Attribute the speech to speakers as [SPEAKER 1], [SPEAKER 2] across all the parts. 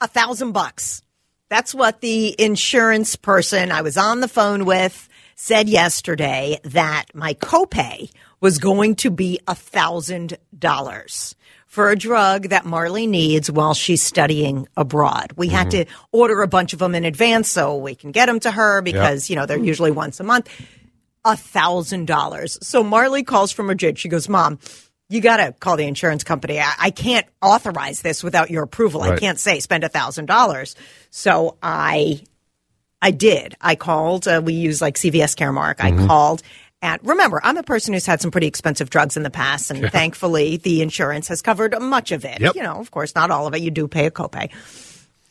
[SPEAKER 1] A thousand bucks. That's what the insurance person I was on the phone with said yesterday that my copay was going to be a thousand dollars for a drug that Marley needs while she's studying abroad. We had mm-hmm. to order a bunch of them in advance so we can get them to her because, you know, they're usually once a month. A thousand dollars. So Marley calls from Madrid. She goes, Mom, you got to call the insurance company. I, I can't authorize this without your approval. I can't say spend a thousand dollars. So I, I did. I called. Uh, we use like CVS Caremark. I called. And remember, I'm a person who's had some pretty expensive drugs in the past, and thankfully, the insurance has covered much of it.
[SPEAKER 2] Yep.
[SPEAKER 1] You know, of course, not all of it. You do pay a copay.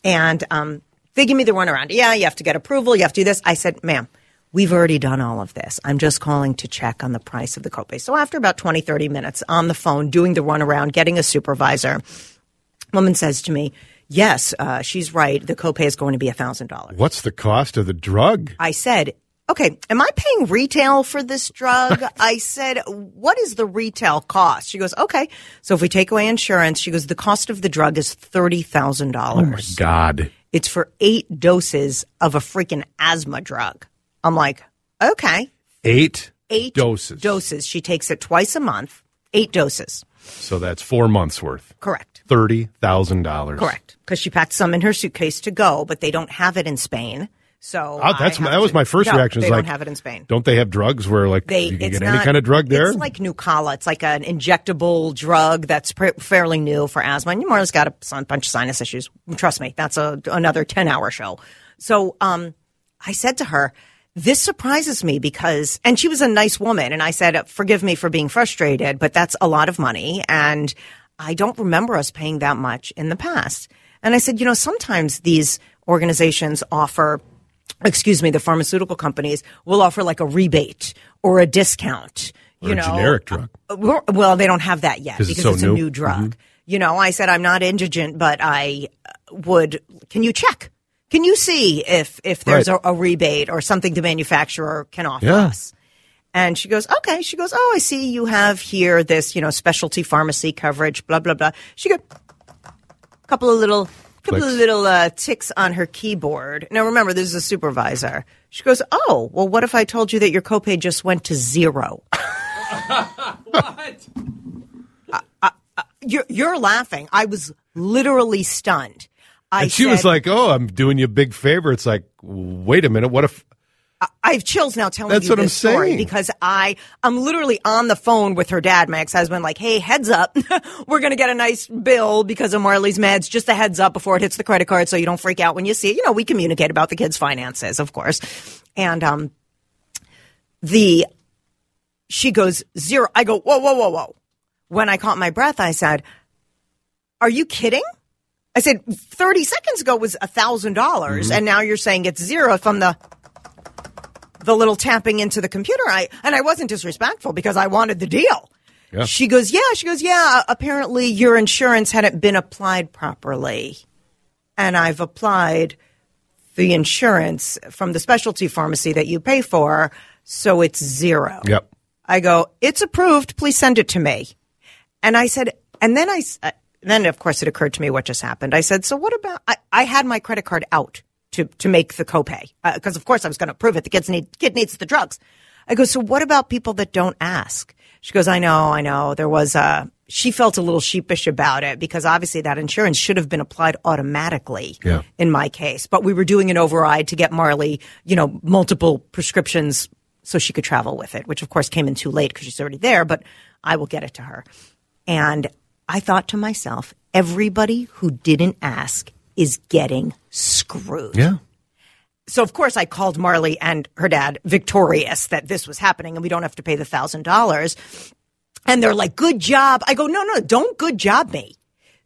[SPEAKER 1] And um, they give me the runaround. Yeah, you have to get approval. You have to do this. I said, ma'am, we've already done all of this. I'm just calling to check on the price of the copay. So after about 20, 30 minutes on the phone, doing the runaround, getting a supervisor, woman says to me, yes, uh, she's right. The copay is going to be $1,000.
[SPEAKER 2] What's the cost of the drug?
[SPEAKER 1] I said, okay, am I paying retail for this drug? I said, what is the retail cost? She goes, okay. So if we take away insurance, she goes, the cost of the drug is $30,000.
[SPEAKER 2] Oh my God.
[SPEAKER 1] It's for eight doses of a freaking asthma drug. I'm like, okay.
[SPEAKER 2] Eight,
[SPEAKER 1] Eight
[SPEAKER 2] doses.
[SPEAKER 1] Doses. She takes it twice a month. Eight doses.
[SPEAKER 2] So that's four months worth.
[SPEAKER 1] Correct.
[SPEAKER 2] Thirty thousand dollars.
[SPEAKER 1] Correct. Because she packed some in her suitcase to go, but they don't have it in Spain. So
[SPEAKER 2] Oh, that's my, that was my first
[SPEAKER 1] No,
[SPEAKER 2] reaction.
[SPEAKER 1] They
[SPEAKER 2] like,
[SPEAKER 1] don't have it in Spain.
[SPEAKER 2] Don't they have drugs where like
[SPEAKER 1] They,
[SPEAKER 2] you can get any kind of drug there?
[SPEAKER 1] It's like Nucala. It's like an injectable drug that's fairly new for asthma. And Marla's got a son- bunch of sinus issues. Trust me, that's a, another 10 hour show. So um, I said to her, this surprises me because, and she was a nice woman. And I said, forgive me for being frustrated, but that's a lot of money. And I don't remember us paying that much in the past. And I said, you know, sometimes these organizations offer excuse me, the pharmaceutical companies will offer like a rebate or a discount.
[SPEAKER 2] Or
[SPEAKER 1] you
[SPEAKER 2] a
[SPEAKER 1] know,
[SPEAKER 2] generic drug.
[SPEAKER 1] Uh, Well, they don't have that yet because
[SPEAKER 2] it's so
[SPEAKER 1] it's, a
[SPEAKER 2] new?
[SPEAKER 1] new drug. You know, I said I'm not indigent, but I would. Can you check? Can you see if if there's
[SPEAKER 2] Right.
[SPEAKER 1] a, a rebate or something the manufacturer can offer
[SPEAKER 2] Yeah.
[SPEAKER 1] us? And she goes, okay. She goes, oh, I see you have here this, you know, specialty pharmacy coverage, blah blah blah. She go, a couple of little, couple of little uh, ticks on her keyboard. Now remember, this is a supervisor. She goes, oh, well, what if I told you that your copay just went to zero? You're, you're laughing. I was literally stunned. I
[SPEAKER 2] and she was like, "Oh, I'm doing you a big favor." It's like, wait a minute, what if?
[SPEAKER 1] I have chills now telling
[SPEAKER 2] That's
[SPEAKER 1] you
[SPEAKER 2] what I'm
[SPEAKER 1] story
[SPEAKER 2] saying.
[SPEAKER 1] because I I'm literally on the phone with her dad, my ex-husband, like, hey, heads up, we're gonna get a nice bill because of Marley's meds. Just a heads up before it hits the credit card, so you don't freak out when you see it. You know, we communicate about the kids' finances, of course, and um, the she goes zero. I go whoa whoa whoa whoa. When I caught my breath, I said, "Are you kidding?" I said, 30 seconds ago was a thousand dollars,
[SPEAKER 2] Mm-hmm.
[SPEAKER 1] and now you're saying it's zero from the the little tapping into the computer. I and I wasn't disrespectful because I wanted the deal.
[SPEAKER 2] Yeah.
[SPEAKER 1] She goes, yeah. She goes, yeah. Apparently, your insurance hadn't been applied properly, and I've applied the insurance from the specialty pharmacy that you pay for, so it's zero.
[SPEAKER 2] Yep.
[SPEAKER 1] I go, it's approved. Please send it to me. And I said, and then I, uh, then of course it occurred to me what just happened. I said, so what about, I, I had my credit card out to, to make the copay. Uh, cause of course I was going to prove it. The kids need, kid needs the drugs. I go, so what about people that don't ask? She goes, I know, I know. There was a, she felt a little sheepish about it because obviously that insurance should have been applied automatically
[SPEAKER 2] Yeah.
[SPEAKER 1] in my case. But we were doing an override to get Marley, you know, multiple prescriptions so she could travel with it, which of course came in too late because she's already there, but I will get it to her. And I thought to myself, everybody who didn't ask is getting screwed.
[SPEAKER 2] Yeah.
[SPEAKER 1] So of course I called Marley and her dad victorious that this was happening and we don't have to pay the thousand dollars. And they're like, good job. I go, no, no, don't good job me.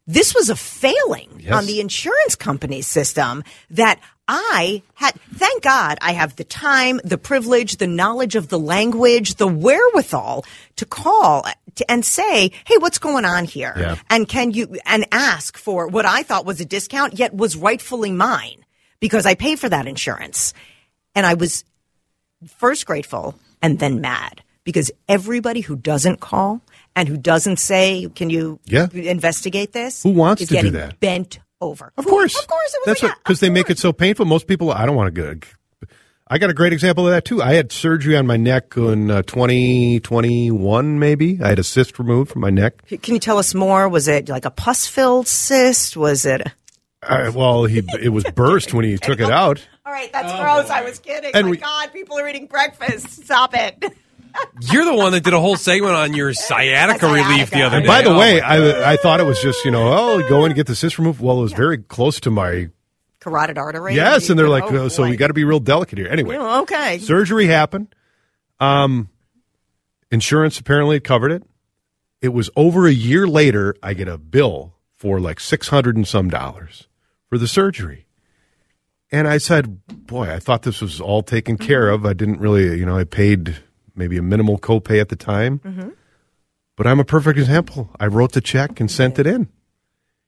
[SPEAKER 1] this was a failing
[SPEAKER 2] Yes.
[SPEAKER 1] on the insurance company system that I had. Thank God I have the time, the privilege, the knowledge of the language, the wherewithal to call to, and say, "Hey, what's going on here?"
[SPEAKER 2] Yeah.
[SPEAKER 1] And can you and ask for what I thought was a discount, yet was rightfully mine because I pay for that insurance. And I was first grateful and then mad because everybody who doesn't call and who doesn't say, "Can you
[SPEAKER 2] Yeah.
[SPEAKER 1] investigate this?"
[SPEAKER 2] Who wants to do that?
[SPEAKER 1] Bent over.
[SPEAKER 2] Of course,
[SPEAKER 1] of course. It was
[SPEAKER 2] That's
[SPEAKER 1] like, yeah,
[SPEAKER 2] because they make it so painful. Most people, I don't want to go. I got a great example of that too. I had surgery on my neck in uh, 2021, maybe. I had a cyst removed from my neck.
[SPEAKER 1] Can you tell us more? Was it like a pus-filled cyst? Was it?
[SPEAKER 2] Uh, well, he it was burst when he took it out.
[SPEAKER 1] All right, that's gross. I was kidding.
[SPEAKER 2] And
[SPEAKER 1] My
[SPEAKER 2] we-
[SPEAKER 1] God, people are eating breakfast. Stop it.
[SPEAKER 3] You're the one that did a whole segment on your sciatica
[SPEAKER 1] Sciatica.
[SPEAKER 3] relief the other
[SPEAKER 1] And
[SPEAKER 3] day.
[SPEAKER 2] By the
[SPEAKER 3] Oh,
[SPEAKER 2] way. I I thought it was just you know oh go in and get the cyst removed. Well, it was very close to my
[SPEAKER 1] Carotid artery.
[SPEAKER 2] yes, and they're
[SPEAKER 1] could-
[SPEAKER 2] like
[SPEAKER 1] oh,
[SPEAKER 2] so
[SPEAKER 1] boy.
[SPEAKER 2] we got to be real delicate here. Anyway,
[SPEAKER 1] Oh, okay.
[SPEAKER 2] surgery happened. Um, insurance apparently covered it. It was over a year later. I get a bill for like six hundred and some dollars for the surgery, and I said, "Boy, I thought this was all taken care of. I didn't really, you know, I paid maybe a minimal copay at the time, but I'm a perfect example. I wrote the check and sent it in,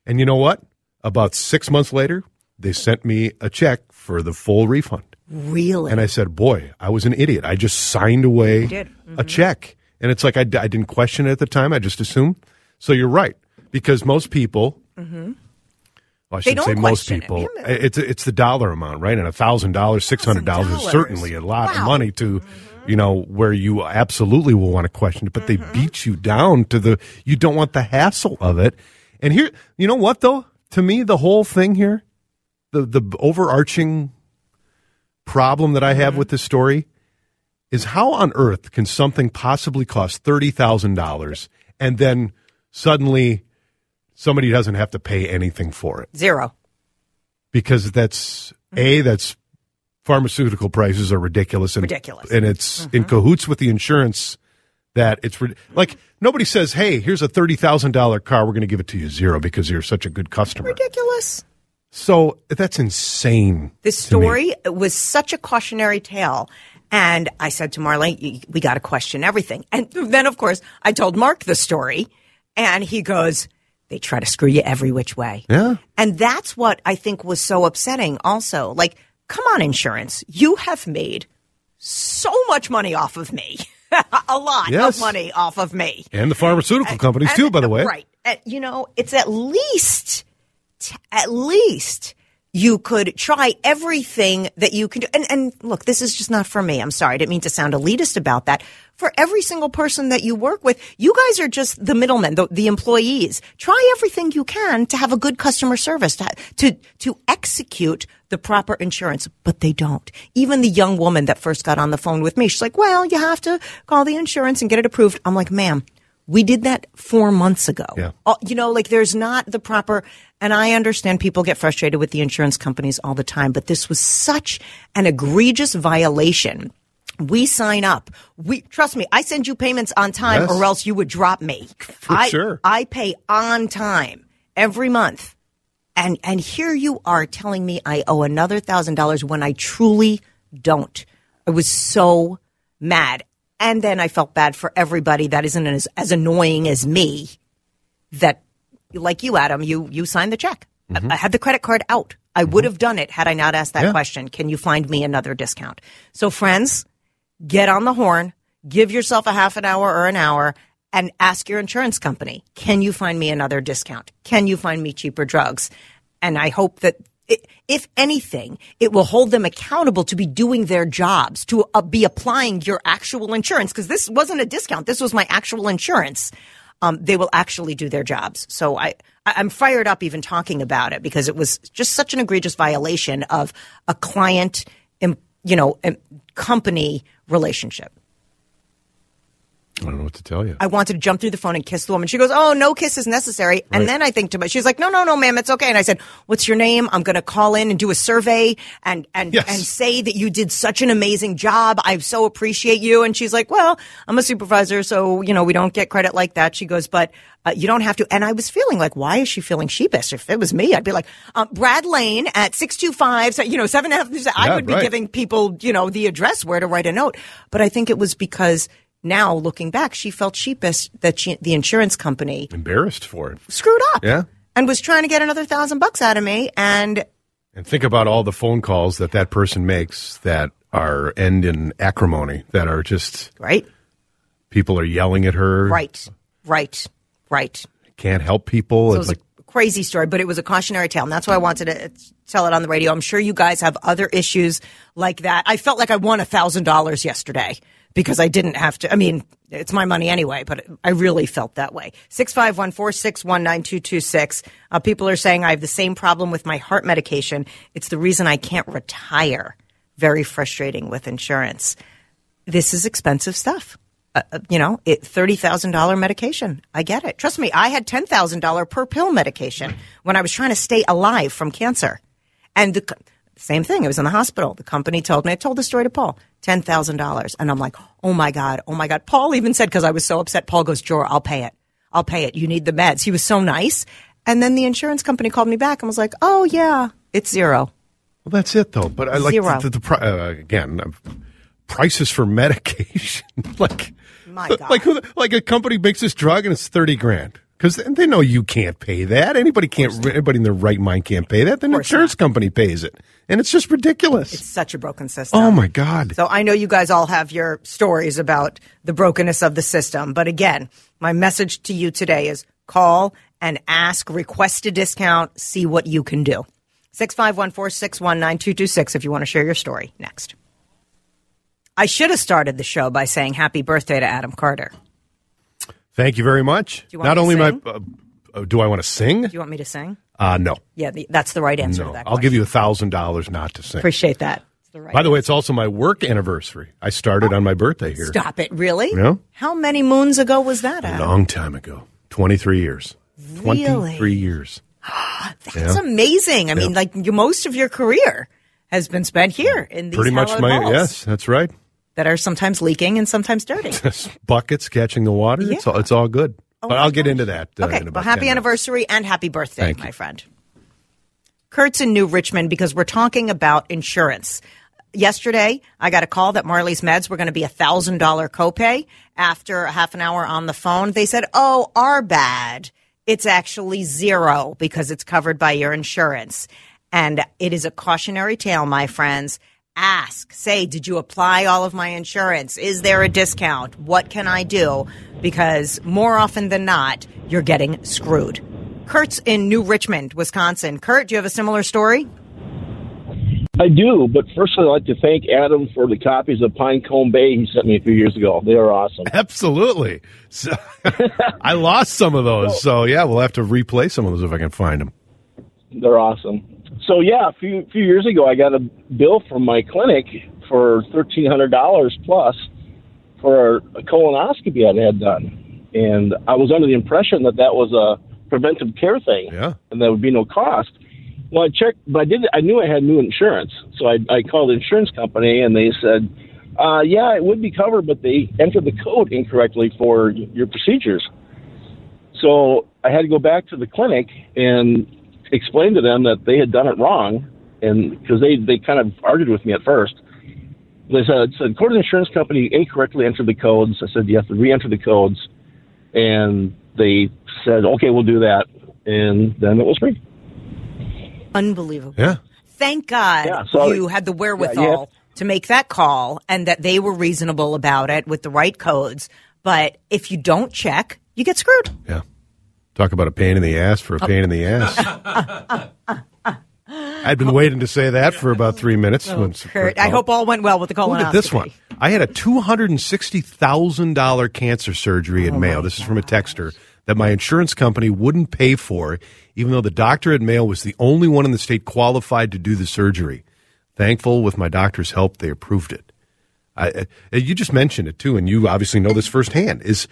[SPEAKER 2] and you know what? About six months later, they sent me a check for the full refund."
[SPEAKER 1] Really?
[SPEAKER 2] And I said, "Boy, I was an idiot. I just signed away.
[SPEAKER 1] Mm-hmm.
[SPEAKER 2] a check." And it's like I didn't question it at the time. I just assumed. So you're right because most people. Well, I shouldn't say most
[SPEAKER 1] question it. people—it's
[SPEAKER 2] it's the dollar amount, right? And a thousand dollars, six hundred dollars is certainly a lot of money to, you know, where you absolutely will want to question it. But they mm-hmm. beat you down to the. You don't want the hassle of it. And here, you know what though? To me, the whole thing here, the the overarching problem that I have mm-hmm. with this story is how on earth can something possibly cost thirty thousand dollars and then suddenly somebody doesn't have to pay anything for it
[SPEAKER 1] Zero.
[SPEAKER 2] because that's a mm-hmm. that's pharmaceutical prices are ridiculous and
[SPEAKER 1] Ridiculous.
[SPEAKER 2] and it's mm-hmm. in cahoots with the insurance that it's like nobody says hey here's a thirty thousand dollar car we're going to give it to you zero because you're such a good customer
[SPEAKER 1] Ridiculous.
[SPEAKER 2] so that's insane
[SPEAKER 1] This story was such a cautionary tale. And I said to Marlene, we got to question everything. And then, of course, I told Mark the story. And he goes, they try to screw you every which way.
[SPEAKER 2] Yeah.
[SPEAKER 1] And that's what I think was so upsetting also. Like, come on, insurance. You have made so much money off of me. a lot
[SPEAKER 2] Yes.
[SPEAKER 1] of money off of me.
[SPEAKER 2] and the pharmaceutical companies
[SPEAKER 1] And-
[SPEAKER 2] too by the way
[SPEAKER 1] Right. You know, it's at least, at least you could try everything that you can do. And, and look, this is just not for me. I'm sorry. I didn't mean to sound elitist about that. For every single person that you work with, you guys are just the middlemen, the, the employees. Try everything you can to have a good customer service, to, to, to execute the proper insurance, but they don't. Even the young woman that first got on the phone with me, she's like, well, you have to call the insurance and get it approved. I'm like, ma'am, we did that four months ago.
[SPEAKER 2] Yeah.
[SPEAKER 1] Uh, You know, like there's not the proper, and I understand people get frustrated with the insurance companies all the time, but this was such an egregious violation. We sign up. We trust me. I send you payments on time,
[SPEAKER 2] Yes.
[SPEAKER 1] or else you would drop me.
[SPEAKER 2] For
[SPEAKER 1] I,
[SPEAKER 2] sure.
[SPEAKER 1] I pay on time every month, and and here you are telling me I owe another thousand dollars when I truly don't. I was so mad, and then I felt bad for everybody that isn't as, as annoying as me. That, like you, Adam, you you signed the check. I, mm-hmm. I had the credit card out. I mm-hmm. would have done it had I not asked that
[SPEAKER 2] Yeah.
[SPEAKER 1] question. Can you find me another discount? So, friends, get on the horn, give yourself a half an hour or an hour, and ask your insurance company, can you find me another discount? Can you find me cheaper drugs? And I hope that, if anything, it will hold them accountable to be doing their jobs, to uh, be applying your actual insurance, because this wasn't a discount. This was my actual insurance. Um, they will actually do their jobs. So I, I'm fired up even talking about it because it was just such an egregious violation of a client, you know, company relationship.
[SPEAKER 2] I don't know what to tell you.
[SPEAKER 1] I wanted to jump through the phone and kiss the woman. She goes, "Oh, no kiss is necessary." And
[SPEAKER 2] Right.
[SPEAKER 1] then I think to myself, she's like, "No, no, no, ma'am, it's okay." And I said, "What's your name? I'm going to call in and do a survey and and
[SPEAKER 2] Yes.
[SPEAKER 1] and say that you did such an amazing job. I so appreciate you." And she's like, "Well, I'm a supervisor, so you know we don't get credit like that." She goes, "But uh, you don't have to." And I was feeling like, why is she feeling sheepish? If it was me, I'd be like, um, "Brad Lane at six two five, you know, seven and a half." I
[SPEAKER 2] Yeah,
[SPEAKER 1] would be
[SPEAKER 2] right.
[SPEAKER 1] giving people, you know, the address where to write a note. But I think it was because now looking back, she felt sheepish that she, the insurance company
[SPEAKER 2] Embarrassed for it.
[SPEAKER 1] screwed up.
[SPEAKER 2] Yeah.
[SPEAKER 1] And was trying to get another thousand bucks out of me. And
[SPEAKER 2] And think about all the phone calls that that person makes that are end in acrimony, that are just
[SPEAKER 1] right,
[SPEAKER 2] people are yelling at her.
[SPEAKER 1] right, right, right.
[SPEAKER 2] Can't help people.
[SPEAKER 1] So it
[SPEAKER 2] It's
[SPEAKER 1] was
[SPEAKER 2] like,
[SPEAKER 1] a crazy story, but it was a cautionary tale. And that's why I wanted to tell it on the radio. I'm sure you guys have other issues like that. I felt like I won a thousand dollars yesterday because I didn't have to. I mean, it's my money anyway, but I really felt that way. Six five one four six one nine two two six. Uh, people are saying I have the same problem with my heart medication. It's the reason I can't retire. Very frustrating with insurance. This is expensive stuff. Uh, uh, you know, it thirty thousand dollar medication. I get it. Trust me, I had ten thousand dollar per pill medication when I was trying to stay alive from cancer, and the same thing. I was in the hospital. The company told me. I told the story to Paul. Ten thousand dollars, and I'm like, oh my god, oh my god. Paul even said because I was so upset. Paul goes, Jor, I'll pay it. I'll pay it. You need the meds. He was so nice. And then the insurance company called me back and was like, oh yeah, it's zero.
[SPEAKER 2] well, that's it though. But I like
[SPEAKER 1] Zero.
[SPEAKER 2] the, the, the uh, again uh, prices for medication. like,
[SPEAKER 1] My God.
[SPEAKER 2] like who, like a company makes this drug and it's thirty grand because they know you can't pay that. Anybody can't. Anybody in their right mind can't pay that. Then insurance company pays it, and it's just ridiculous.
[SPEAKER 1] It's such a broken system.
[SPEAKER 2] oh my god.
[SPEAKER 1] So I know you guys all have your stories about the brokenness of the system. But again, my message to you today is call and ask, request a discount, see what you can do. Six five one four six one nine two two six. if you want to share your story. Next. I should have started the show by saying happy birthday to Adam Carter.
[SPEAKER 2] Thank you very much.
[SPEAKER 1] you want
[SPEAKER 2] Not only
[SPEAKER 1] sing?
[SPEAKER 2] my. Uh, uh, do I want to sing?
[SPEAKER 1] Do you want me to sing?
[SPEAKER 2] Uh, no.
[SPEAKER 1] Yeah, the, that's the right answer to
[SPEAKER 2] No.
[SPEAKER 1] that
[SPEAKER 2] I'll give you a thousand dollars not to sing.
[SPEAKER 1] Appreciate that. The right
[SPEAKER 2] By the way, it's also my work anniversary. I started on my birthday here.
[SPEAKER 1] Stop it. Really?
[SPEAKER 2] Yeah.
[SPEAKER 1] How many moons ago was that,
[SPEAKER 2] A
[SPEAKER 1] Adam?
[SPEAKER 2] long time ago. 23 years.
[SPEAKER 1] Really?
[SPEAKER 2] 23 years.
[SPEAKER 1] That's amazing. I mean, like you, most of your career has been spent here in these
[SPEAKER 2] Pretty much my,
[SPEAKER 1] halls
[SPEAKER 2] yes, that's right.
[SPEAKER 1] That are sometimes leaking and sometimes dirty.
[SPEAKER 2] Buckets catching the water. It's, all, it's all good. but I'll get into that. Uh,
[SPEAKER 1] okay,
[SPEAKER 2] in
[SPEAKER 1] well, happy
[SPEAKER 2] 10 minutes.
[SPEAKER 1] anniversary and happy birthday,
[SPEAKER 2] Thank you.
[SPEAKER 1] my friend. Kurt's in New Richmond because we're talking about insurance. Yesterday, I got a call that Marley's meds were going to be a thousand dollar copay. After a half an hour on the phone, they said, "Oh, our bad. It's actually zero because it's covered by your insurance." And it is a cautionary tale, my friends. Ask, say, did you apply all of my insurance? Is there a discount? What can I do? Because more often than not, you're getting screwed. Kurt's in New Richmond, Wisconsin. Kurt, do you have a similar story?
[SPEAKER 4] I do, but first I'd like to thank Adam for the copies of Pinecone Bay he sent me a few years ago. They are awesome.
[SPEAKER 2] Absolutely. So, I lost some of those. So, yeah, we'll have to replay some of those if I can find them.
[SPEAKER 4] They're awesome. So yeah, a few few years ago, I got a bill from my clinic for thirteen hundred dollars plus for a colonoscopy I'd had done, and I was under the impression that that was a preventive care thing,
[SPEAKER 2] Yeah.
[SPEAKER 4] and there would be no cost. Well, I checked, but I did. I knew I had new insurance, so I, I called the insurance company, and they said, uh, "Yeah, it would be covered, but they entered the code incorrectly for your procedures." So I had to go back to the clinic and explain to them that they had done it wrong, and because they they kind of argued with me at first. They said, said according to the insurance company, you incorrectly entered the codes. I said you have to re-enter the codes, and they said, okay, we'll do that, and then it was free.
[SPEAKER 1] Unbelievable.
[SPEAKER 2] Yeah.
[SPEAKER 1] Thank God
[SPEAKER 4] Yeah, sorry.
[SPEAKER 1] you had the wherewithal
[SPEAKER 4] Yeah, yeah.
[SPEAKER 1] to make that call and that they were reasonable about it with the right codes. But if you don't check, you get screwed.
[SPEAKER 2] Yeah. Talk about a pain in the ass for a oh. pain in the ass. I'd been waiting to say that for about three minutes. Oh, when-
[SPEAKER 1] Kurt, I hope all went well with the colonoscopy.
[SPEAKER 2] Look at this one. I had a two hundred and sixty thousand dollar cancer surgery
[SPEAKER 1] Oh
[SPEAKER 2] at Mayo. This is from a texter that my insurance company wouldn't pay for, even though the doctor at Mayo was the only one in the state qualified to do the surgery. Thankful with my doctor's help, they approved it. I, I, you just mentioned it too, and you obviously know this firsthand. Is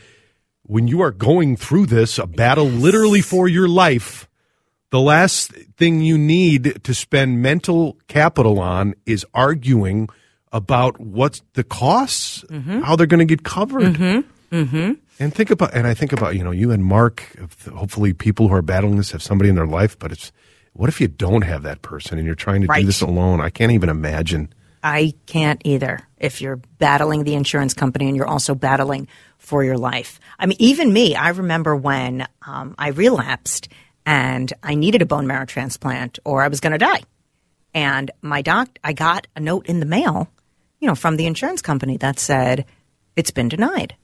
[SPEAKER 2] when you are going through this, a battle literally for your life, the last thing you need to spend mental capital on is arguing about what's the costs,
[SPEAKER 1] Mm-hmm.
[SPEAKER 2] how they're going to get covered. And think about, and I think about, you know, you and Mark, hopefully people who are battling this have somebody in their life, but it's, what if you don't have that person and you're trying to
[SPEAKER 1] Right.
[SPEAKER 2] do this alone? I can't even imagine.
[SPEAKER 1] I can't either. If you're battling the insurance company and you're also battling for your life. I mean, even me, I remember when um, I relapsed and I needed a bone marrow transplant or I was going to die. And my doc, I got a note in the mail, you know, from the insurance company that said, it's been denied.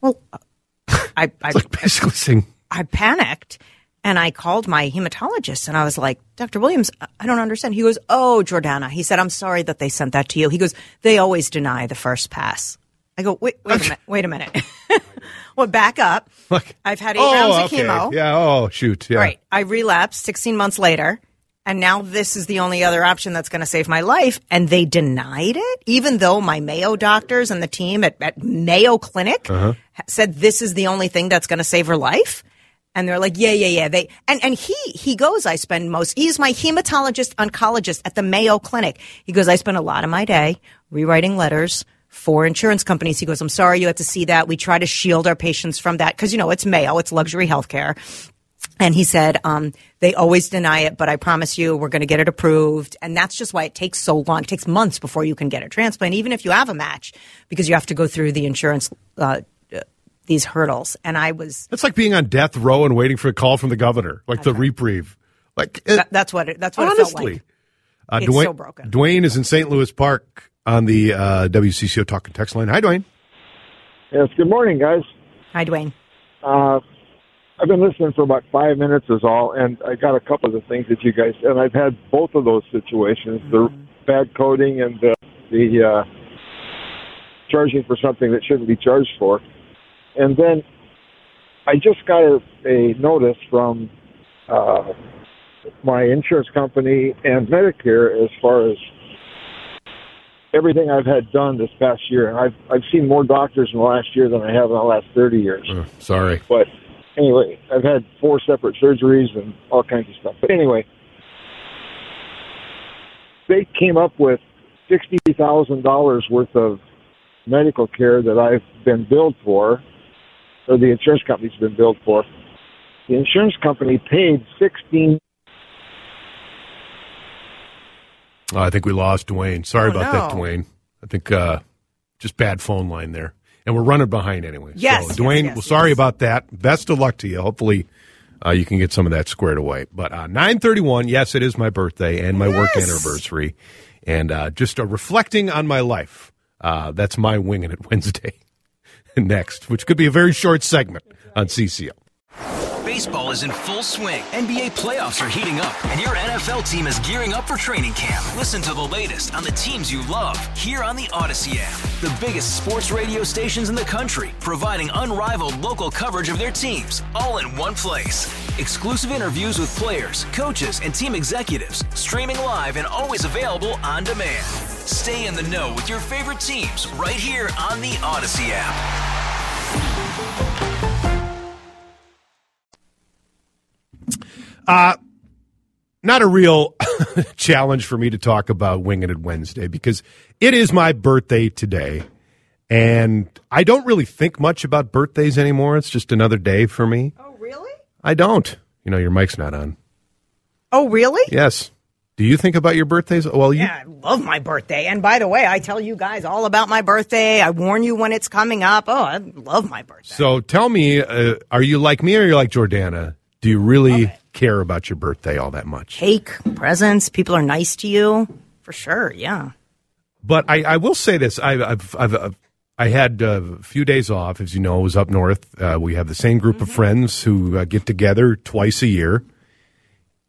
[SPEAKER 1] Well, I, I,
[SPEAKER 2] Like basically saying,
[SPEAKER 1] I panicked and I called my hematologist and I was like, Dr. Williams, I don't understand. He goes, Oh, Jordana. He said, I'm sorry that they sent that to you. He goes, They always deny the first pass. I go, Wait, wait a minute. Wait a minute. well, back up.
[SPEAKER 2] like,
[SPEAKER 1] I've had eight rounds of
[SPEAKER 2] okay.
[SPEAKER 1] chemo.
[SPEAKER 2] Yeah. Oh, shoot. Yeah.
[SPEAKER 1] Right. I relapsed 16 months later. And now this is the only other option that's going to save my life. And they denied it, even though my Mayo doctors and the team at, at Mayo Clinic
[SPEAKER 2] Uh-huh.
[SPEAKER 1] said this is the only thing that's going to save her life. And they're like, yeah, yeah, yeah. They and and he he goes. I spend most. He's my hematologist oncologist at the Mayo Clinic. He goes. I spend a lot of my day rewriting letters for insurance companies. He goes. I'm sorry you had to see that. We try to shield our patients from that because you know it's Mayo. It's luxury healthcare. And he said, um, they always deny it, but I promise you we're going to get it approved. And that's just why it takes so long. It takes months before you can get a transplant, even if you have a match, because you have to go through the insurance, uh, these hurdles. And I was,
[SPEAKER 2] It's like being on death row and waiting for a call from the governor, like the reprieve. Like, it,
[SPEAKER 1] that, that's what it, that's what it
[SPEAKER 2] honestly.
[SPEAKER 1] felt like.
[SPEAKER 2] Uh,
[SPEAKER 1] It's
[SPEAKER 2] Dwayne,
[SPEAKER 1] so broken.
[SPEAKER 2] Dwayne is in St. Louis Park on the uh, WCCO talking text line. Hi, Dwayne.
[SPEAKER 5] Yes, good morning, guys.
[SPEAKER 1] Hi, Dwayne.
[SPEAKER 5] Uh, I've been listening for about five minutes, is all, and I got a couple of the things that you guys, and I've had both of those situations: the bad coding and the, the uh, charging for something that shouldn't be charged for. And then I just got a, a notice from uh, my insurance company and Medicare as far as everything I've had done this past year, and I've I've seen more doctors in the last year than I have in the last thirty years.
[SPEAKER 2] Uh, sorry.
[SPEAKER 5] But anyway, I've had four separate surgeries and all kinds of stuff. But anyway, they came up with sixty thousand dollars worth of medical care that I've been billed for, or the insurance company's been billed for. The insurance company paid sixteen.
[SPEAKER 2] Oh, I think we lost Dwayne. Sorry
[SPEAKER 1] Oh,
[SPEAKER 2] about that. Dwayne. I think uh, just bad phone line there. And we're running behind anyway.
[SPEAKER 1] Yes,
[SPEAKER 2] So, Dwayne,
[SPEAKER 1] yes,
[SPEAKER 2] well, sorry
[SPEAKER 1] yes.
[SPEAKER 2] about that. Best of luck to you. Hopefully, uh, you can get some of that squared away. But uh, 931, yes, it is my birthday and my work anniversary. And uh, just uh, reflecting on my life. Uh, that's my winging it Wednesday next, which could be a very short segment on CCO.
[SPEAKER 6] Baseball is in full swing. NBA playoffs are heating up, and your NFL team is gearing up for training camp. Listen to the latest on the teams you love here on the Odyssey app. The biggest sports radio stations in the country, providing unrivaled local coverage of their teams, all in one place. Exclusive interviews with players, coaches, and team executives, streaming live and always available on demand. Stay in the know with your favorite teams right here on the Odyssey app.
[SPEAKER 2] Uh, not a real challenge for me to talk about Winging It Wednesday because it is my birthday today. And I don't really think much about birthdays anymore. It's just another day for me.
[SPEAKER 1] Oh, really?
[SPEAKER 2] I don't. You know, your mic's not on.
[SPEAKER 1] Oh, really?
[SPEAKER 2] Yes. Do you think about your birthdays? Well, you,
[SPEAKER 1] Yeah, I love my birthday. And by the way, I tell you guys all about my birthday. I warn you when it's coming up. Oh, I love my birthday.
[SPEAKER 2] so tell me, uh, are you like me or are you like Jordana? Do you really care about your birthday all that much?
[SPEAKER 1] Cake, presents, people are nice to you. For sure, yeah.
[SPEAKER 2] But I, I will say this: I, I've, I've, I've I had uh, a few days off, as you know. I was up north. Uh, we have the same group of friends who uh, get together twice a year,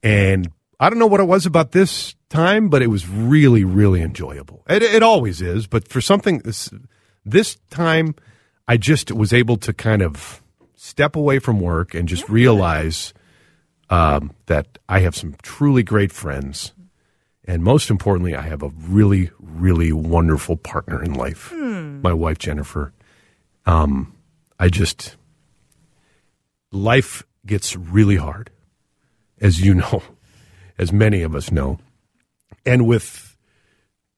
[SPEAKER 2] and I don't know what it was about this time, but it was really, really enjoyable. It, it always is, but for something this this time, I just was able to kind of step away from work and just realize um, that I have some truly great friends. And most importantly, I have a really, really wonderful partner in life, my wife, Jennifer. Um, I just, life gets really hard, as you know, as many of us know. And with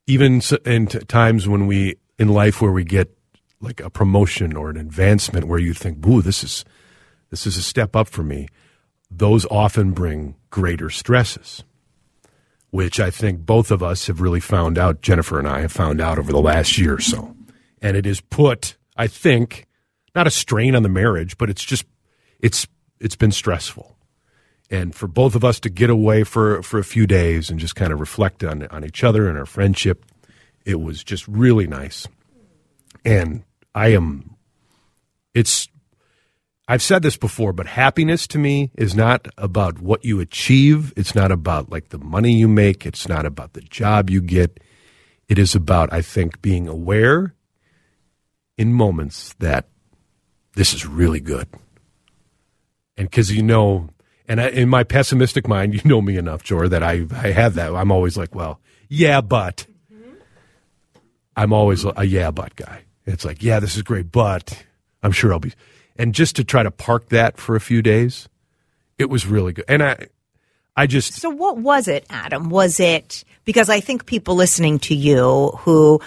[SPEAKER 2] even in times when we, in life where we get like a promotion or an advancement where you think, "Ooh, this is this is a step up for me," those often bring greater stresses, which I think both of us have really found out. Jennifer and I have found out over the last year or so, and it has put, I think, not a strain on the marriage, but it's just it's it's been stressful. And for both of us to get away for for a few days and just kind of reflect on on each other and our friendship, it was just really nice. And I am it's I've said this before, but happiness to me is not about what you achieve. It's not about like the money you make. It's not about the job you get. It is about, I think, being aware in moments that this is really good. And because you know, and I, in my pessimistic mind, you know me enough, Jor, that I, I have that. I'm always like, well, yeah, but. I'm always a yeah, but guy. It's like, yeah, this is great, but I'm sure I'll be. And just to try to park that for a few days, it was really good. And I, I just,
[SPEAKER 1] So what was it, Adam? Was it because I think people listening to you who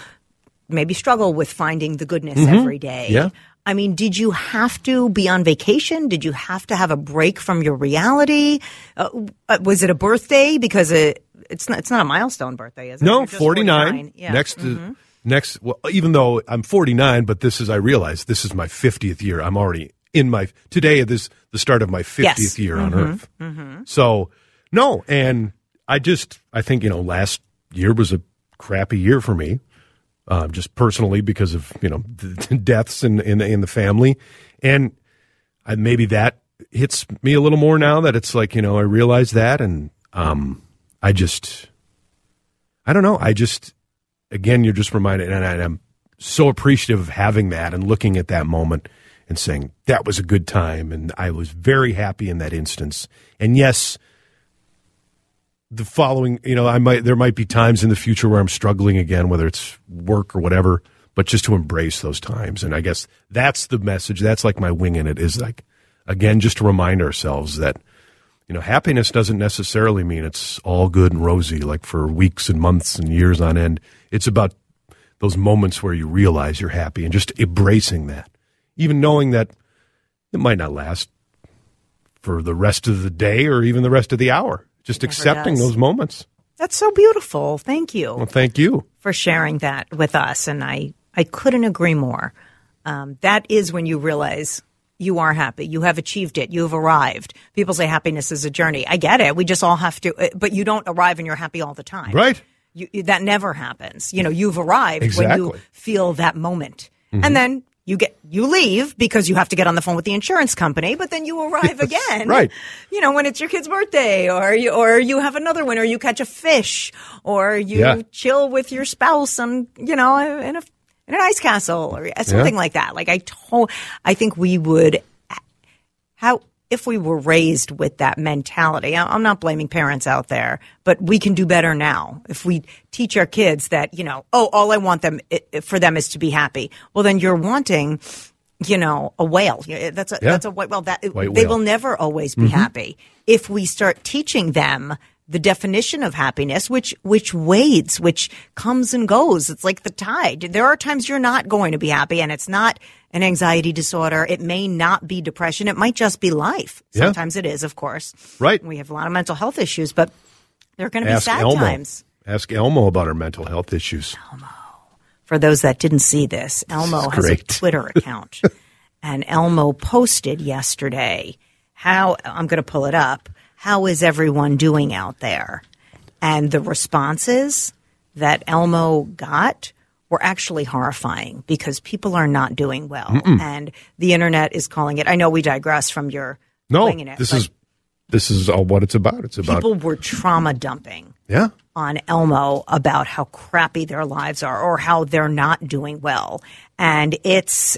[SPEAKER 1] maybe struggle with finding the goodness every day.
[SPEAKER 2] Mm-hmm. Yeah.
[SPEAKER 1] I mean, did you have to be on vacation? Did you have to have a break from your reality? Uh, uh, was it a birthday? Because it, it's not it's not a milestone birthday, is it?
[SPEAKER 2] no,
[SPEAKER 1] just
[SPEAKER 2] 49.
[SPEAKER 1] Yeah.
[SPEAKER 2] Next, to, next, well, even though I'm 49, but this is, I realize this is my 50th year. I'm already in my, today is the start of my 50th
[SPEAKER 1] Yes. Mm-hmm.
[SPEAKER 2] year on Earth. So, no, and I just, I think, you know, last year was a crappy year for me. Uh, just personally because of you know deaths in in, in the family, and I, maybe that hits me a little more now that it's like you know I realize that, and um, I just I don't know. I just again you're just reminded, and I, I'm so appreciative of having that and looking at that moment and saying that was a good time, and I was very happy in that instance. And yes, the following, you know, I might there might be times in the future where I'm struggling again, whether it's work or whatever, but just to embrace those times. And I guess that's the message. That's like my wing in it is like again just to remind ourselves that you know, happiness doesn't necessarily mean it's all good and rosy like for weeks and months and years on end. It's about those moments where you realize you're happy and just embracing that. Even knowing that it might not last for the rest of the day or even the rest of the hour. Just accepting
[SPEAKER 1] does.
[SPEAKER 2] those moments.
[SPEAKER 1] That's so beautiful. Thank you.
[SPEAKER 2] Well, thank you.
[SPEAKER 1] for sharing that with us, and I I couldn't agree more. Um, that is when you realize you are happy, you have achieved it, you have arrived. People say happiness is a journey. I get it. We just all have to, uh, but you don't arrive and you're happy all the time.
[SPEAKER 2] Right.
[SPEAKER 1] You, that never happens. You know, you've arrived when you feel that moment, and then. You get you leave because you have to get on the phone with the insurance company, but then you arrive again.
[SPEAKER 2] right.
[SPEAKER 1] You know when it's your kid's birthday, or you or you have another one, or you catch a fish, or you
[SPEAKER 2] Yeah.
[SPEAKER 1] chill with your spouse on you know in a in an ice castle or something
[SPEAKER 2] Yeah.
[SPEAKER 1] like that. Like I told, I think we would how if we were raised with that mentality. I'm not blaming parents out there, but we can do better now if we teach our kids that you know, oh, all I want them for them is to be happy. Well, then you're wanting. You know, a whale. That's a
[SPEAKER 2] Yeah.
[SPEAKER 1] that's a white. Well, that
[SPEAKER 2] White
[SPEAKER 1] they
[SPEAKER 2] whale.
[SPEAKER 1] will never always be mm-hmm. happy if we start teaching them the definition of happiness which which wades which comes and goes it's like the tide there are times you're not going to be happy and it's not an anxiety disorder it may not be depression it might just be life
[SPEAKER 2] Yeah.
[SPEAKER 1] sometimes it is of course
[SPEAKER 2] Right.
[SPEAKER 1] we have a lot of mental health issues but there are going to be
[SPEAKER 2] Ask
[SPEAKER 1] sad
[SPEAKER 2] Elmo.
[SPEAKER 1] times
[SPEAKER 2] Ask Elmo about her mental health issues. Elmo.
[SPEAKER 1] For those that didn't see this, Elmo has a. Twitter account. and Elmo posted yesterday how I'm going to pull it up. How is everyone doing out there? And the responses that Elmo got were actually horrifying because people are not doing well. And the internet is calling it. I know we digress from your
[SPEAKER 2] No,
[SPEAKER 1] it,
[SPEAKER 2] this is this is all what it's about. It's about
[SPEAKER 1] people were trauma dumping
[SPEAKER 2] yeah.
[SPEAKER 1] on Elmo about how crappy their lives are or how they're not doing well. And it's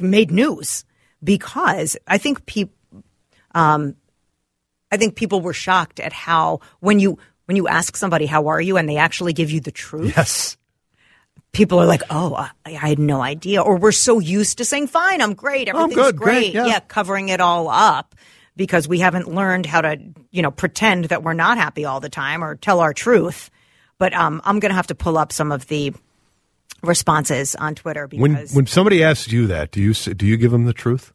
[SPEAKER 1] made news because I think people, um, I think people were shocked at how when you, when you ask somebody, how are you? And they actually give you the truth.
[SPEAKER 2] Yes.
[SPEAKER 1] People are like, oh, I, I had no idea. Or we're so used to saying, fine, I'm great.
[SPEAKER 2] I'm
[SPEAKER 1] Everything's
[SPEAKER 2] good, great,
[SPEAKER 1] great.
[SPEAKER 2] yeah.
[SPEAKER 1] covering it all up because we haven't learned how to, you know, pretend that we're not happy all the time or tell our truth. But um, I'm going to have to pull up some of the responses on Twitter
[SPEAKER 2] When
[SPEAKER 1] because
[SPEAKER 2] when somebody asks you that, do you do you give them the truth?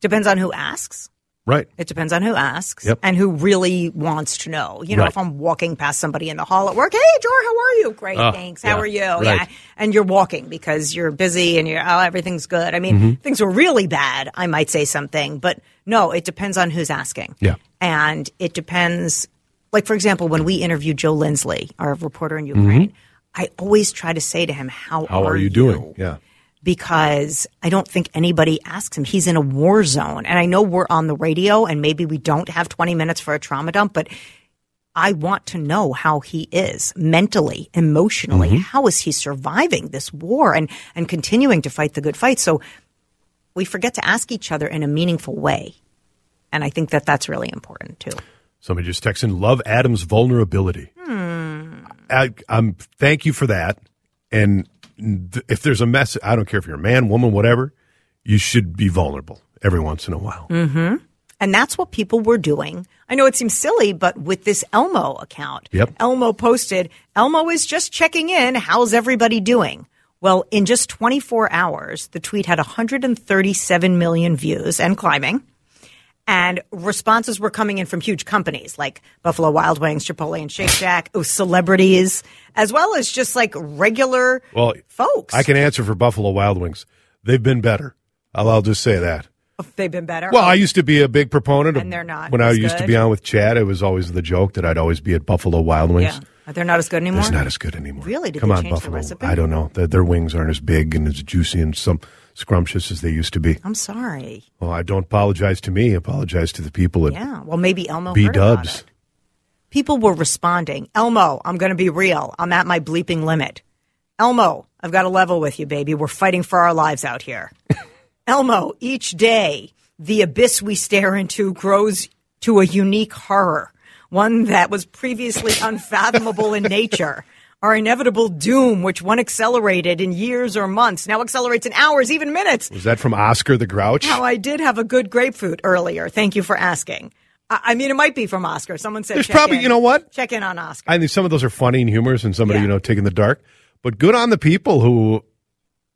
[SPEAKER 1] depends on who asks.
[SPEAKER 2] Right.
[SPEAKER 1] It depends on who asks
[SPEAKER 2] Yep.
[SPEAKER 1] and who really wants to know. You know,
[SPEAKER 2] Right.
[SPEAKER 1] if I'm walking past somebody in the hall at work, hey, Jor, how are you? Great,
[SPEAKER 2] Oh,
[SPEAKER 1] thanks.
[SPEAKER 2] yeah,
[SPEAKER 1] How are you?
[SPEAKER 2] right.
[SPEAKER 1] Yeah. And you're walking because you're busy and you're, oh, everything's good. I mean,
[SPEAKER 2] Mm-hmm.
[SPEAKER 1] things were really bad. I might say something, but no, it depends on who's asking.
[SPEAKER 2] Yeah.
[SPEAKER 1] And it depends, like, for example, when we interviewed Joe Lindsley, our reporter in Ukraine, I always try to say to him, how,
[SPEAKER 2] Mm-hmm. How are you doing? Yeah.
[SPEAKER 1] Because I don't think anybody asks him. He's in a war zone. And I know we're on the radio and maybe we don't have 20 minutes for a trauma dump, but I want to know how he is mentally, emotionally. Mm-hmm. How is he surviving this war and, and continuing to fight the good fight? So we forget to ask each other in a meaningful way. And I think that that's really important too.
[SPEAKER 2] Somebody just texted in, love Adam's vulnerability. Hmm. I, I'm thank you for that. And if there's a mess, I don't care if you're a man, woman, whatever, you should be vulnerable every once in a while. Mm-hmm.
[SPEAKER 1] And that's what people were doing. I know it seems silly, but with this Elmo account,
[SPEAKER 2] Yep.
[SPEAKER 1] Elmo posted, Elmo is just checking in. How's everybody doing? Well, in just 24 hours, the tweet had 137 million views and climbing. And responses were coming in from huge companies like Buffalo Wild Wings, Chipotle and Shake Shack, oh, celebrities, as well as just like regular
[SPEAKER 2] Well,
[SPEAKER 1] folks.
[SPEAKER 2] I can answer for Buffalo Wild Wings. They've been better. I'll, I'll just say that.
[SPEAKER 1] Oh, they've been better.
[SPEAKER 2] Well, I used to be a big proponent of
[SPEAKER 1] And they're not
[SPEAKER 2] when I used to be on with Chad. It was always the joke that I'd always be at Buffalo Wild Wings.
[SPEAKER 1] yeah. They're not as good anymore.
[SPEAKER 2] It's not as good anymore.
[SPEAKER 1] Really? Did
[SPEAKER 2] Come
[SPEAKER 1] they
[SPEAKER 2] on, Buffalo. I don't know. Their, their wings aren't as big and as juicy and some scrumptious as they used to be.
[SPEAKER 1] I'm sorry.
[SPEAKER 2] Well, I don't apologize to me. I apologize to the people at
[SPEAKER 1] Yeah. Well, maybe Elmo
[SPEAKER 2] B Dubs.
[SPEAKER 1] People were responding. Elmo, I'm going to be real. I'm at my bleeping limit. Elmo, I've got a level with you, baby. We're fighting for our lives out here. Elmo, each day, the abyss we stare into grows to a unique horror, one that was previously unfathomable in nature. Our inevitable doom, which one accelerated in years or months, now accelerates in hours, even minutes.
[SPEAKER 2] Was that from Oscar the Grouch?
[SPEAKER 1] Now, I did have a good grapefruit earlier. Thank you for asking. I, mean, it might be from Oscar. Someone said
[SPEAKER 2] There's
[SPEAKER 1] check
[SPEAKER 2] probably-
[SPEAKER 1] in.
[SPEAKER 2] you know what?
[SPEAKER 1] Check in on Oscar.
[SPEAKER 2] I think some of those are funny and humorous and somebody,
[SPEAKER 1] Yeah.
[SPEAKER 2] you know, taking the dark. But good on the people who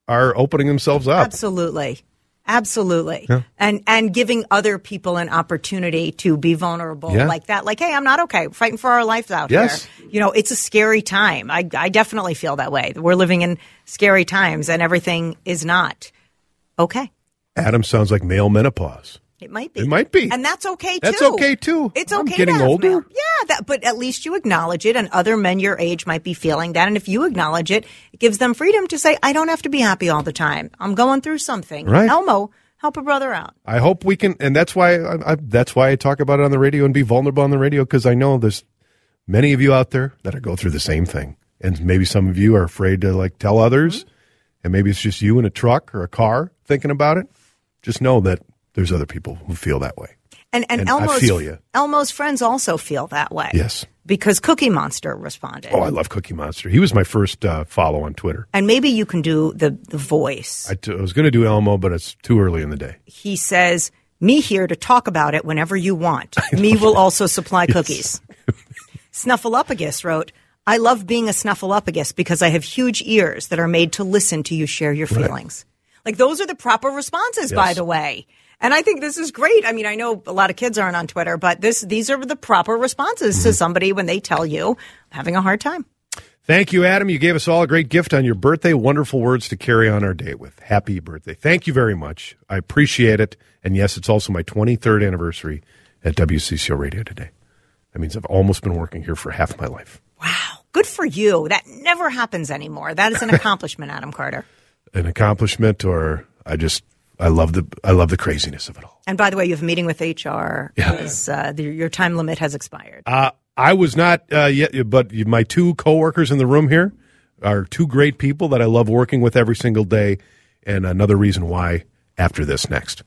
[SPEAKER 2] are opening themselves up.
[SPEAKER 1] Absolutely. Absolutely. And and giving other people an opportunity to be vulnerable
[SPEAKER 2] Yeah.
[SPEAKER 1] like that. Like, hey, I'm not okay. We're fighting for our lives out
[SPEAKER 2] Yes.
[SPEAKER 1] here. You know, it's a scary time. I I definitely feel that way. We're living in scary times and everything is not okay.
[SPEAKER 2] Adam sounds like male menopause.
[SPEAKER 1] It might be.
[SPEAKER 2] It might be.
[SPEAKER 1] And that's okay too.
[SPEAKER 2] That's okay, too.
[SPEAKER 1] It's
[SPEAKER 2] I'm
[SPEAKER 1] okay.
[SPEAKER 2] getting
[SPEAKER 1] to have
[SPEAKER 2] older.
[SPEAKER 1] male- Yeah, that, but at least you acknowledge it, and other men your age might be feeling that. And if you acknowledge it, it gives them freedom to say, "I don't have to be happy all the time. I'm going through something."
[SPEAKER 2] Right.
[SPEAKER 1] Elmo, help a brother out.
[SPEAKER 2] I hope we can, and that's why I, I, that's why I talk about it on the radio and be vulnerable on the radio because I know there's many of you out there that are go through the same thing, and maybe some of you are afraid to like tell others,
[SPEAKER 1] Mm-hmm.
[SPEAKER 2] and maybe it's just you in a truck or a car thinking about it. Just know that there's other people who feel that way.
[SPEAKER 1] And and,
[SPEAKER 2] And
[SPEAKER 1] Elmo's. Elmo's friends also feel that way.
[SPEAKER 2] Yes.
[SPEAKER 1] because Cookie Monster responded.
[SPEAKER 2] Oh, I love Cookie Monster. He was my first uh, follow on Twitter.
[SPEAKER 1] and maybe you can do the the voice.
[SPEAKER 2] I, t- I was going to do Elmo, but it's too early in the day.
[SPEAKER 1] he says, "Me here to talk about it whenever you want. Me will also supply cookies." Snuffleupagus wrote, "I love being a snuffleupagus because I have huge ears that are made to listen to you share your feelings." Like those are the proper responses, by the way. And I think this is great. I mean, I know a lot of kids aren't on Twitter, but this these are the proper responses
[SPEAKER 2] Mm-hmm.
[SPEAKER 1] to somebody when they tell you I'm having a hard time.
[SPEAKER 2] Thank you, Adam. You gave us all a great gift on your birthday. Wonderful words to carry on our day with. Happy birthday. Thank you very much. I appreciate it. And yes, it's also my 23rd anniversary at WCCO Radio today. That means I've almost been working here for half my life.
[SPEAKER 1] Wow, good for you. That never happens anymore. That is an accomplishment, Adam Carter.
[SPEAKER 2] An accomplishment, or I just I love the I love the craziness of it all.
[SPEAKER 1] And by the way, you have a meeting with HR because uh, the, your time limit has expired.
[SPEAKER 2] Uh, I was not uh, yet, but my two coworkers in the room here are two great people that I love working with every single day, and another reason why. After this, next.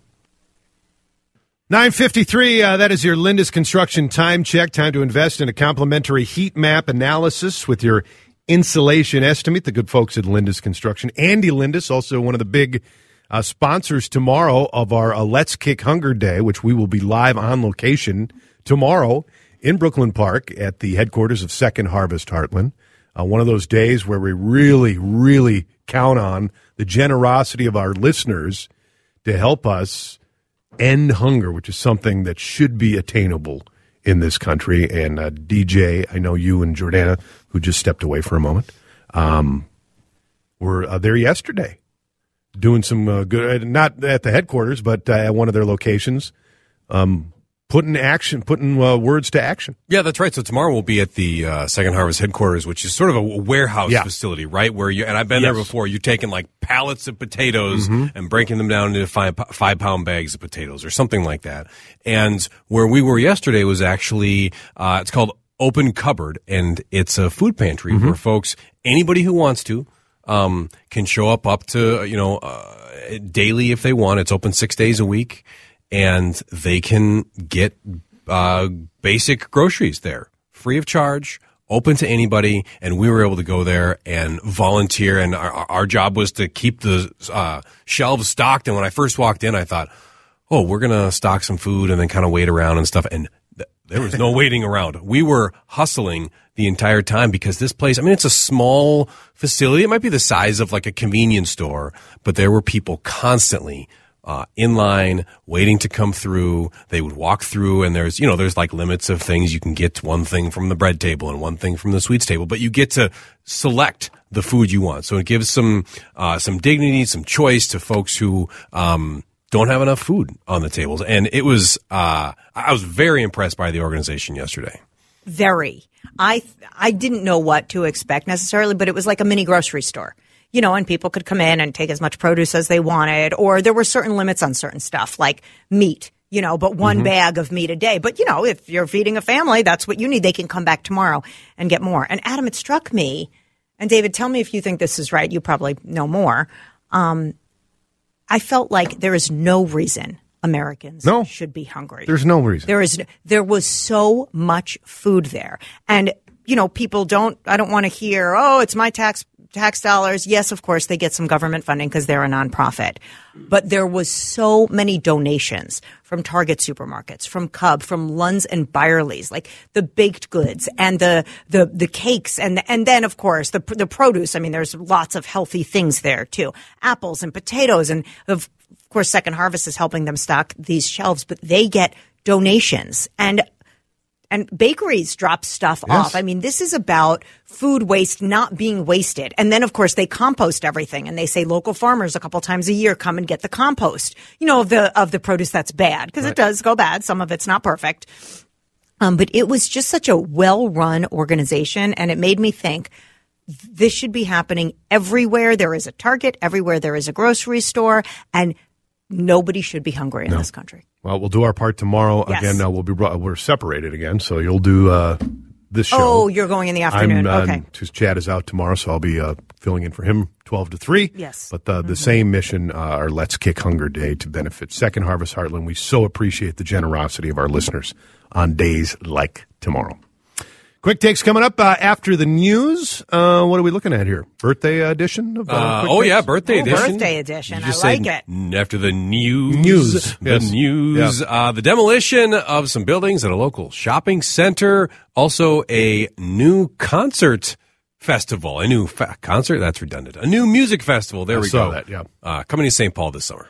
[SPEAKER 2] 953, uh, that is your Lindus Construction time check. Time to invest in a complimentary heat map analysis with your insulation estimate. The good folks at Lindus Construction. Andy Lindus, also one of the big uh, sponsors tomorrow of our uh, Let's Kick Hunger Day, which we will be live on location tomorrow in Brooklyn Park at the headquarters of Second Harvest Heartland. Uh, one of those days where we really, really count on the generosity of our listeners to help us end hunger, which is something that should be attainable in this country. And uh, DJ, I know you and Jordana, who just stepped away for a moment, um, were uh, there yesterday doing some uh, good, uh, not at the headquarters, but uh, at one of their locations, um, putting action, putting uh, words to action.
[SPEAKER 3] Yeah, that's right. So tomorrow we'll be at the uh, Second Harvest headquarters, which is sort of a warehouse
[SPEAKER 2] Yeah.
[SPEAKER 3] facility, right? Where you and I've been there before. You're taking like pallets of potatoes
[SPEAKER 2] Mm-hmm.
[SPEAKER 3] and breaking them down into five five pound bags of potatoes or something like that. And where we were yesterday was actually uh, it's called Open Cupboard, and it's a food pantry
[SPEAKER 2] Mm-hmm.
[SPEAKER 3] where folks, anybody who wants to, um, can show up up to you know uh, daily if they want. It's open six days a week, and they can get uh, basic groceries there, free of charge, open to anybody. And we were able to go there and volunteer. And our, our job was to keep the uh, shelves stocked. And when I first walked in, I thought, oh, we're gonna stock some food and then kind of wait around and stuff. And there was no waiting around. We were hustling the entire time because this place, I mean, it's a small facility. It might be the size of like a convenience store, but there were people constantly uh, in line waiting to come through. They would walk through and there's, you know, there's like limits of things. You can get one thing from the bread table and one thing from the sweets table, but you get to select the food you want. So it gives some, uh, some dignity, some choice to folks who, um, don't have enough food on the tables. And it was, uh, I was very impressed by the organization yesterday.
[SPEAKER 1] Very. I I didn't know what to expect necessarily, but it was like a mini grocery store. You know, and people could come in and take as much produce as they wanted, or there were certain limits on certain stuff like meat. You know, but one bag of meat a day. But you know, if you're feeding a family, that's what you need. They can come back tomorrow and get more. And Adam, it struck me, and David, tell me if you think this is right. You probably know more. Um, I felt like there is no reason Americans
[SPEAKER 2] No.
[SPEAKER 1] should be hungry.
[SPEAKER 2] There's no reason.
[SPEAKER 1] There is there was so much food there, and you know people don't. I don't want to hear. Oh, it's my tax tax dollars. Yes, of course they get some government funding because they're a nonprofit, but there was so many donations from Target supermarkets, from Cub, from Lunds and Byerly's, like the baked goods and the the the cakes, and and then of course the the produce. I mean, there's lots of healthy things there too, apples and potatoes, and of of course, Second Harvest is helping them stock these shelves, but they get donations and and bakeries drop stuff off. I mean, this is about food waste not being wasted. And then, of course, they compost everything and they say local farmers a couple times a year come and get the compost, you know, of the, of the produce that's bad because it does go bad. Some of it's not perfect. Um, but it was just such a well run organization and it made me think this should be happening everywhere there is a Target, everywhere there is a grocery store, and nobody should be hungry in this country.
[SPEAKER 2] Well, we'll do our part tomorrow.
[SPEAKER 1] Yes.
[SPEAKER 2] Again, uh, we'll be we're separated again, so you'll do uh, this show.
[SPEAKER 1] Oh, you're going in the afternoon.
[SPEAKER 2] I'm, uh,
[SPEAKER 1] okay.
[SPEAKER 2] His Chad is out tomorrow, so I'll be uh, filling in for him 12 to 3.
[SPEAKER 1] Yes.
[SPEAKER 2] But the, the same mission, uh, our Let's Kick Hunger Day to benefit Second Harvest Heartland. We so appreciate the generosity of our listeners on days like tomorrow. Quick takes coming up uh, after the news. Uh, what are we looking at here? Birthday edition of uh,
[SPEAKER 3] Uh,
[SPEAKER 2] Quick
[SPEAKER 3] oh
[SPEAKER 2] Takes?
[SPEAKER 3] yeah, birthday
[SPEAKER 1] Oh,
[SPEAKER 3] edition.
[SPEAKER 1] birthday edition.
[SPEAKER 3] You
[SPEAKER 1] I
[SPEAKER 3] just
[SPEAKER 1] like it.
[SPEAKER 3] n- After the news,
[SPEAKER 2] News,
[SPEAKER 3] the
[SPEAKER 2] yes.
[SPEAKER 3] news,
[SPEAKER 2] Yeah.
[SPEAKER 3] uh, the demolition of some buildings at a local shopping center. Also, a new concert festival. A new fa- concert. That's redundant. A new music festival. There
[SPEAKER 2] I
[SPEAKER 3] we
[SPEAKER 2] saw
[SPEAKER 3] go.
[SPEAKER 2] that, yeah.
[SPEAKER 3] Uh, coming to St. Paul this summer.